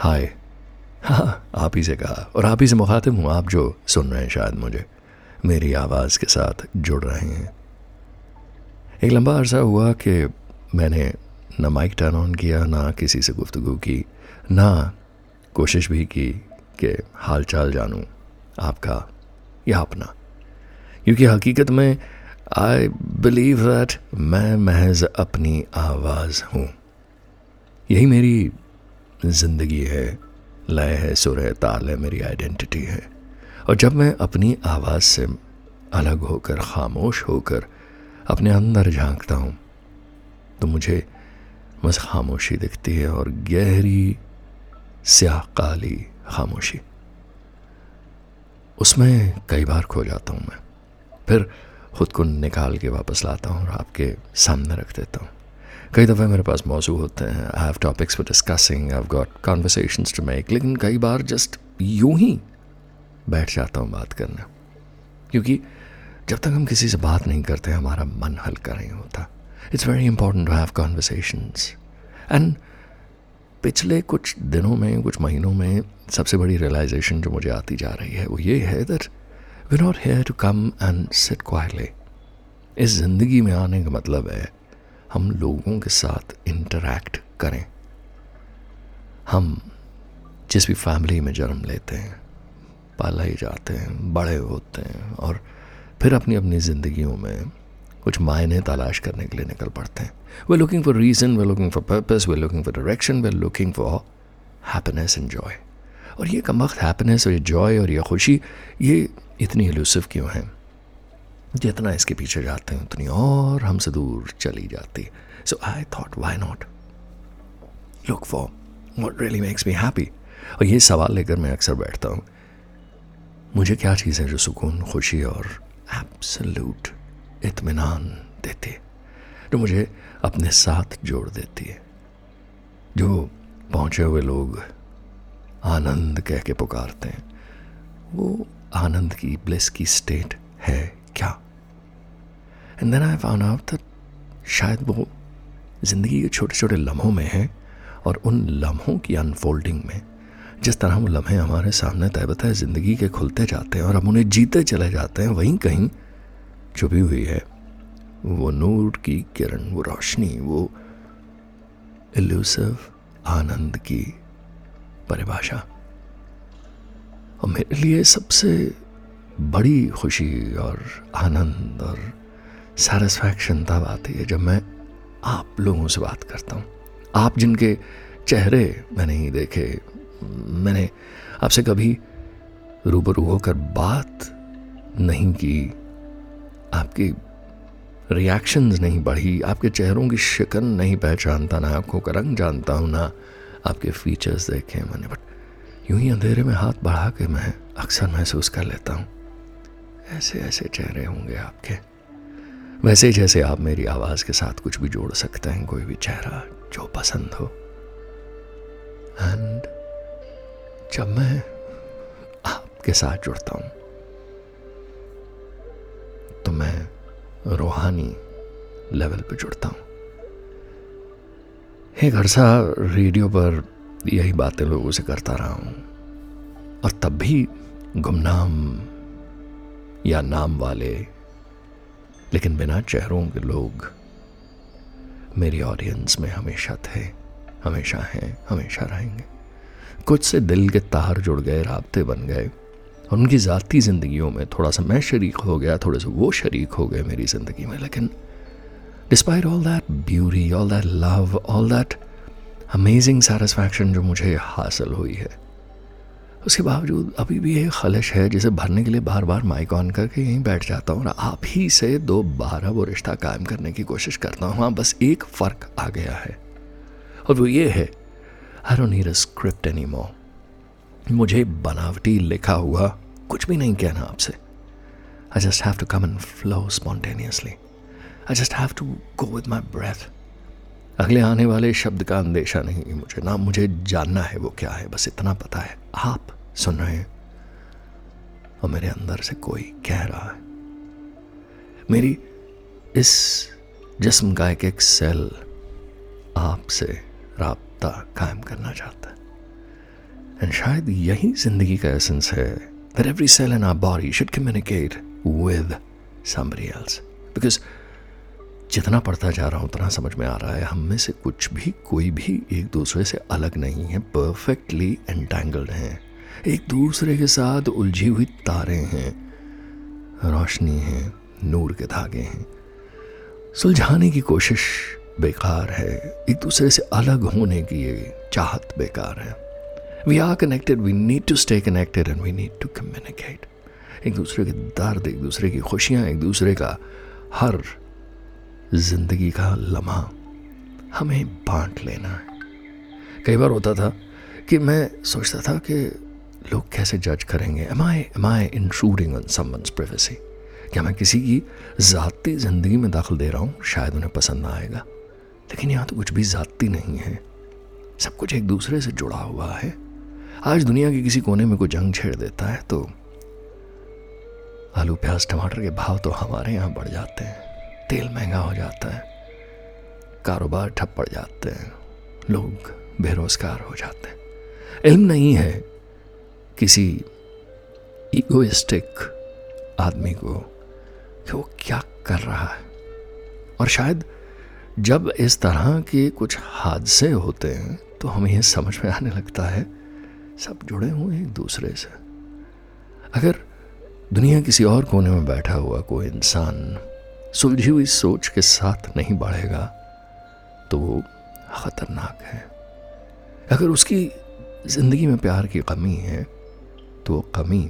हाय हाँ आप ही से कहा। और आप ही से मुखातिब हूँ, आप जो सुन रहे हैं शायद मुझे। मेरी आवाज़ के साथ जुड़ रहे हैं। एक लंबा अरसा हुआ कि मैंने ना माइक टर्न ऑन किया, ना किसी से गुफ्तु की, ना कोशिश भी की कि हाल चाल जानूँ आपका या अपना। क्योंकि हकीकत में आई बिलीव दैट मैं महज अपनी आवाज़ हूँ। यही मेरी ज़िंदगी है, लय है, सुर है, ताल है, मेरी आइडेंटिटी है। और जब मैं अपनी आवाज़ से अलग होकर, खामोश होकर अपने अंदर झांकता हूँ तो मुझे बस खामोशी दिखती है और गहरी, स्याह, काली खामोशी। उसमें कई बार खो जाता हूँ मैं। फिर खुद को निकाल के वापस लाता हूँ और आपके सामने रख देता हूँ। कई दफ़े मेरे पास मौजू होते हैं। I have topics for discussing I got conversations to make लेकिन कई बार जस्ट यूँ ही बैठ जाता हूँ बात करने। क्योंकि जब तक हम किसी से बात नहीं करते, हमारा मन हल्का नहीं होता। It's very important to have conversations and पिछले कुछ दिनों में, कुछ महीनों में सबसे बड़ी रियलाइजेशन जो मुझे आती जा रही है, वो ये है that we not here to come and sit quietly इस ज़िंदगी में आने का मतलब है हम लोगों के साथ इंटरैक्ट करें। हम जिस भी फैमिली में जन्म लेते हैं, पाला ही जाते हैं, बड़े होते हैं और फिर अपनी अपनी ज़िंदगियों में कुछ मायने तलाश करने के लिए निकल पड़ते हैं। We looking for reason we looking for purpose we looking for direction we looking for happiness and joy और ये कम वक्त हैप्पीनेस और ये जॉय और ये खुशी, ये इतनी एलूसिव क्यों है? जितना इसके पीछे जाते हैं, उतनी और हमसे दूर चली जाती। So I thought why not look for what really makes me happy और ये सवाल लेकर मैं अक्सर बैठता हूँ। मुझे क्या चीज़ है जो सुकून, खुशी और एब्सलूट इतमान देती? है जो मुझे अपने साथ जोड़ देती है। जो पहुँचे हुए लोग आनंद कह के पुकारते हैं। वो आनंद की ब्लिस की स्टेट है and then I found out that शायद वो ज़िंदगी के छोटे छोटे लम्हों में है और उन लम्हों की अनफोल्डिंग में, जिस तरह वो लम्हे हमारे सामने तय है ज़िंदगी के खुलते जाते हैं और हम उन्हें जीते चले जाते हैं, वहीं कहीं छुपी हुई है। वो नूर की किरण, वो रोशनी, वो इल्यूसिव आनंद की परिभाषा। और मेरे लिए सबसे बड़ी खुशी और आनंद और सेटिस्फैक्शन तब आती है जब मैं आप लोगों से बात करता हूँ। आप जिनके चेहरे मैंने ही देखे, मैंने आपसे कभी रूबरू होकर बात नहीं की, आपकी रिएक्शंस नहीं बढ़ी, आपके चेहरों की शिकन नहीं पहचानता, ना आँखों का रंग जानता हूँ, ना आपके फीचर्स देखे मैंने। बट यूँ ही अंधेरे में हाथ बढ़ा के मैं अक्सर महसूस कर लेता हूँ। ऐसे ऐसे चेहरे होंगे आपके। वैसे जैसे आप मेरी आवाज़ के साथ कुछ भी जोड़ सकते हैं, कोई भी चेहरा जो पसंद हो। एंड जब मैं आपके साथ जुड़ता हूँ तो मैं रूहानी लेवल पे जुड़ता हूँ। एक अरसा रेडियो पर यही बातें लोगों से करता रहा हूँ, और तब भी गुमनाम या नाम वाले लेकिन बिना चेहरों के लोग मेरी ऑडियंस में हमेशा थे, हमेशा हैं, हमेशा रहेंगे। कुछ से दिल के तार जुड़ गए, रबते बन गए। और उनकी ज़ाती ज़िंदगियों में थोड़ा सा मैं शरीक हो गया, थोड़े से वो शरीक हो गए मेरी ज़िंदगी में, लेकिन despite all that beauty all that love all that amazing satisfaction जो मुझे हासिल हुई है उसके बावजूद अभी भी एक खलश है, जिसे भरने के लिए बार बार माइक ऑन करके यहीं बैठ जाता हूँ और आप ही से दो बारह वो रिश्ता कायम करने की कोशिश करता हूँ। हाँ बस एक फ़र्क आ गया है। और वो ये है I don't need a script any more मुझे बनावटी लिखा हुआ कुछ भी नहीं कहना आपसे। I just have to come and flow spontaneously I just have to go with my breath अगले आने वाले शब्द का अंदेशा नहीं मुझे, ना मुझे जानना है वो क्या है, बस इतना पता है। आप सुन रहे हैं। और मेरे अंदर से कोई कह रहा है। मेरी इस जिस्म का एक एक सेल आपसे रबता कायम करना चाहता है। एंड शायद यही ज़िंदगी का एसेंस है that every cell in our body should communicate with somebody else because जितना पढ़ता जा रहा हूँ, उतना समझ में आ रहा है, हम में से कुछ भी, कोई भी एक दूसरे से अलग नहीं है परफेक्टली एंटेंगल्ड हैं। एक दूसरे के साथ उलझी हुई तारे हैं। रोशनी है, नूर के धागे हैं। सुलझाने की कोशिश बेकार है। एक दूसरे से अलग होने की ये चाहत बेकार है। We are connected we need to stay connected and we need to communicate एक दूसरे के दर्द, एक दूसरे की खुशियाँ, एक दूसरे का हर ज़िंदगी का लम्हा। हमें बांट लेना है। कई बार होता था कि मैं सोचता था कि लोग कैसे जज करेंगे? Am I am I intruding on someone's privacy क्या मैं किसी की ज़ाती ज़िंदगी में दाखिल दे रहा हूँ? शायद उन्हें पसंद ना आएगा। लेकिन यहाँ तो कुछ भी ज़ाती नहीं है। सब कुछ एक दूसरे से जुड़ा हुआ है। आज दुनिया के किसी कोने में कोई जंग छेड़ देता है तो आलू, प्याज, टमाटर के भाव तो हमारे यहाँ बढ़ जाते हैं। तेल महँगा हो जाता है। कारोबार ठप पड़ जाते हैं। लोग बेरोजगार हो जाते हैं। इल्म नहीं है किसी इगोइस्टिक आदमी को कि वो क्या कर रहा है। और शायद जब इस तरह के कुछ हादसे होते हैं तो हमें यह समझ में आने लगता है, सब जुड़े हुए हैं एक दूसरे से। अगर दुनिया किसी और कोने में बैठा हुआ कोई इंसान सुलझी हुई सोच के साथ नहीं बढ़ेगा तो वो ख़तरनाक है। अगर उसकी ज़िंदगी में प्यार की कमी है तो वो कमी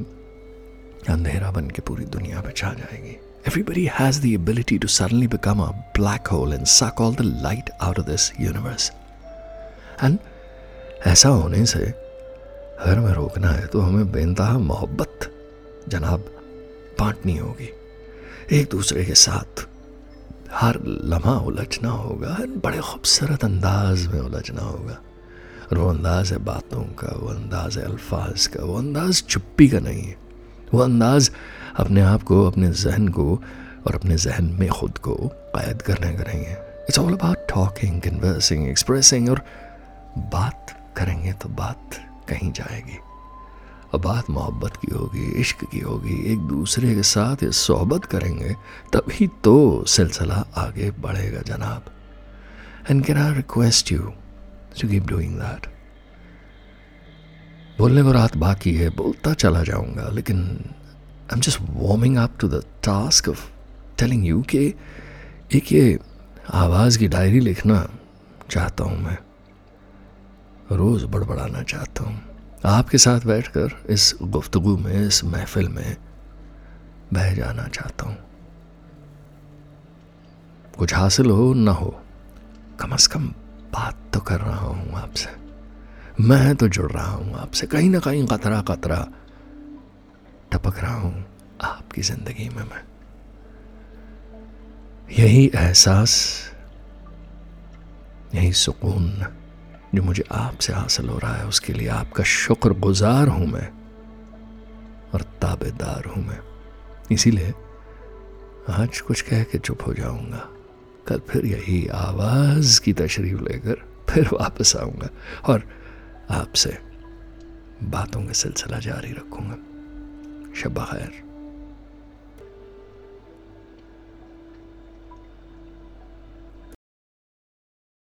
अंधेरा बन के पूरी दुनिया पे छा जाएगी। Everybody has the ability to suddenly become a black hole and suck all the light out of this universe. And ऐसा होने से अगर हमें रोकना है तो हमें बेनतहा मोहब्बत जनाब बांटनी होगी। एक दूसरे के साथ हर लम्हा उलझना होगा बड़े खूबसूरत अंदाज में उलझना होगा। और वो अंदाज है बातों का, वो अंदाज है अल्फाज का, वो अंदाज चुप्पी का नहीं है। वो अंदाज अपने आप को, अपने जहन को और अपने जहन में खुद को कैद करने का नहीं है। It's all about talking conversing expressing और बात करेंगे तो बात कहीं जाएगी। और बात मोहब्बत की होगी, इश्क की होगी, एक दूसरे के साथ ये सोहबत करेंगे, तभी तो सिलसिला आगे बढ़ेगा जनाब। And can I request you to keep doing that. बोलने को रात बाकी है, बोलता चला जाऊँगा, लेकिन I am just warming up to the task of telling you कि एक ये आवाज़ की डायरी लिखना चाहता हूँ मैं। रोज़ बड़बड़ाना चाहता हूँ। आपके साथ बैठकर इस गुफ्तगु में, इस महफिल में बह जाना चाहता हूँ। कुछ हासिल हो, ना हो, कम अज़ कम बात तो कर रहा हूँ आपसे। मैं तो जुड़ रहा हूँ आपसे। कहीं ना कहीं कतरा कतरा टपक रहा हूँ आपकी ज़िंदगी में मैं। यही एहसास, यही सुकून जो मुझे आपसे हासिल हो रहा है, उसके लिए आपका शुक्र गुजार हूँ मैं और ताबेदार हूँ मैं। इसीलिए आज कुछ कह के चुप हो जाऊँगा। कल फिर यही आवाज़ की तशरीफ़ लेकर फिर वापस आऊँगा और आपसे बातों का सिलसिला जारी रखूँगा। शब खैर।